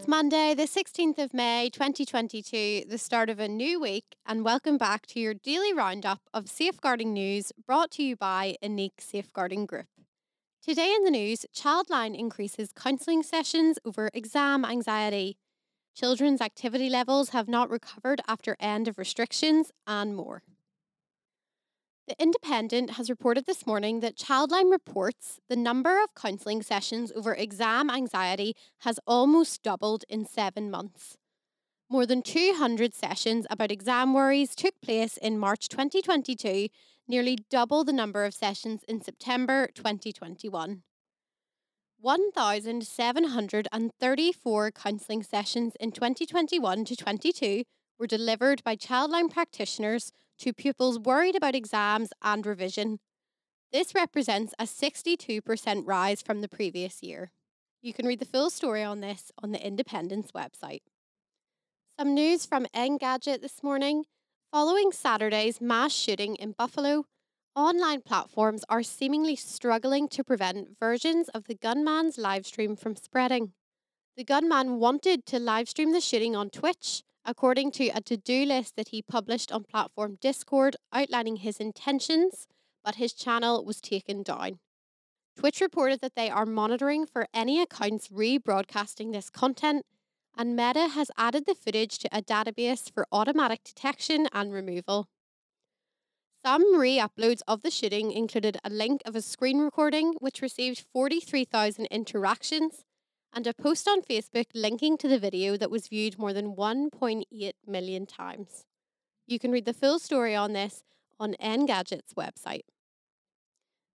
It's Monday, the 16th of May, 2022, the start of a new week, and welcome back to your daily roundup of safeguarding news brought to you by Unique Safeguarding Group. Today in the news, Childline increases counselling sessions over exam anxiety. Children's activity levels have not recovered after end of restrictions, and more. The Independent has reported this morning that Childline reports the number of counselling sessions over exam anxiety has almost doubled in seven months. More than 200 sessions about exam worries took place in March 2022, nearly double the number of sessions in September 2021. 1,734 counselling sessions in 2021 to 22 were delivered by Childline practitioners to pupils worried about exams and revision. This represents a 62% rise from the previous year. You can read the full story on this on the Independent's website. Some news from Engadget this morning. Following Saturday's mass shooting in Buffalo, online platforms are seemingly struggling to prevent versions of the gunman's livestream from spreading. The gunman wanted to livestream the shooting on Twitch, according to a to do list that he published on platform Discord outlining his intentions, but his channel was taken down. Twitch reported that they are monitoring for any accounts rebroadcasting this content, and Meta has added the footage to a database for automatic detection and removal. Some re uploads of the shooting included a link of a screen recording which received 43,000 interactions and a post on Facebook linking to the video that was viewed more than 1.8 million times. You can read the full story on this on Engadget's website.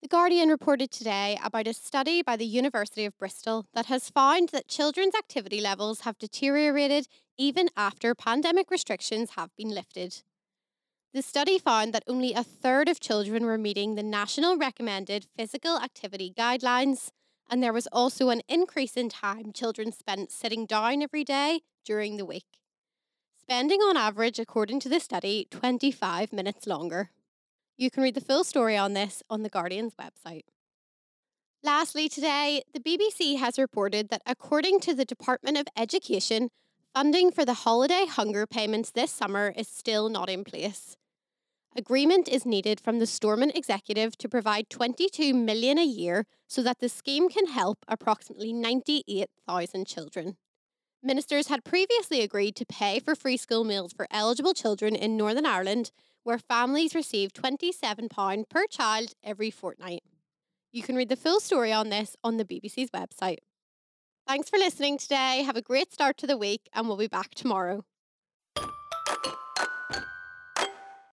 The Guardian reported today about a study by the University of Bristol that has found that children's activity levels have deteriorated even after pandemic restrictions have been lifted. The study found that only a third of children were meeting the national recommended physical activity guidelines, and there was also an increase in time children spent sitting down every day during the week. Spending on average, according to the study, 25 minutes longer. You can read the full story on this on The Guardian's website. Lastly, today, the BBC has reported that according to the Department of Education, funding for the holiday hunger payments this summer is still not in place. Agreement is needed from the Stormont executive to provide 22 million a year so that the scheme can help approximately 98,000 children. Ministers had previously agreed to pay for free school meals for eligible children in Northern Ireland, where families receive £27 per child every fortnight. You can read the full story on this on the BBC's website. Thanks for listening today. Have a great start to the week, and we'll be back tomorrow.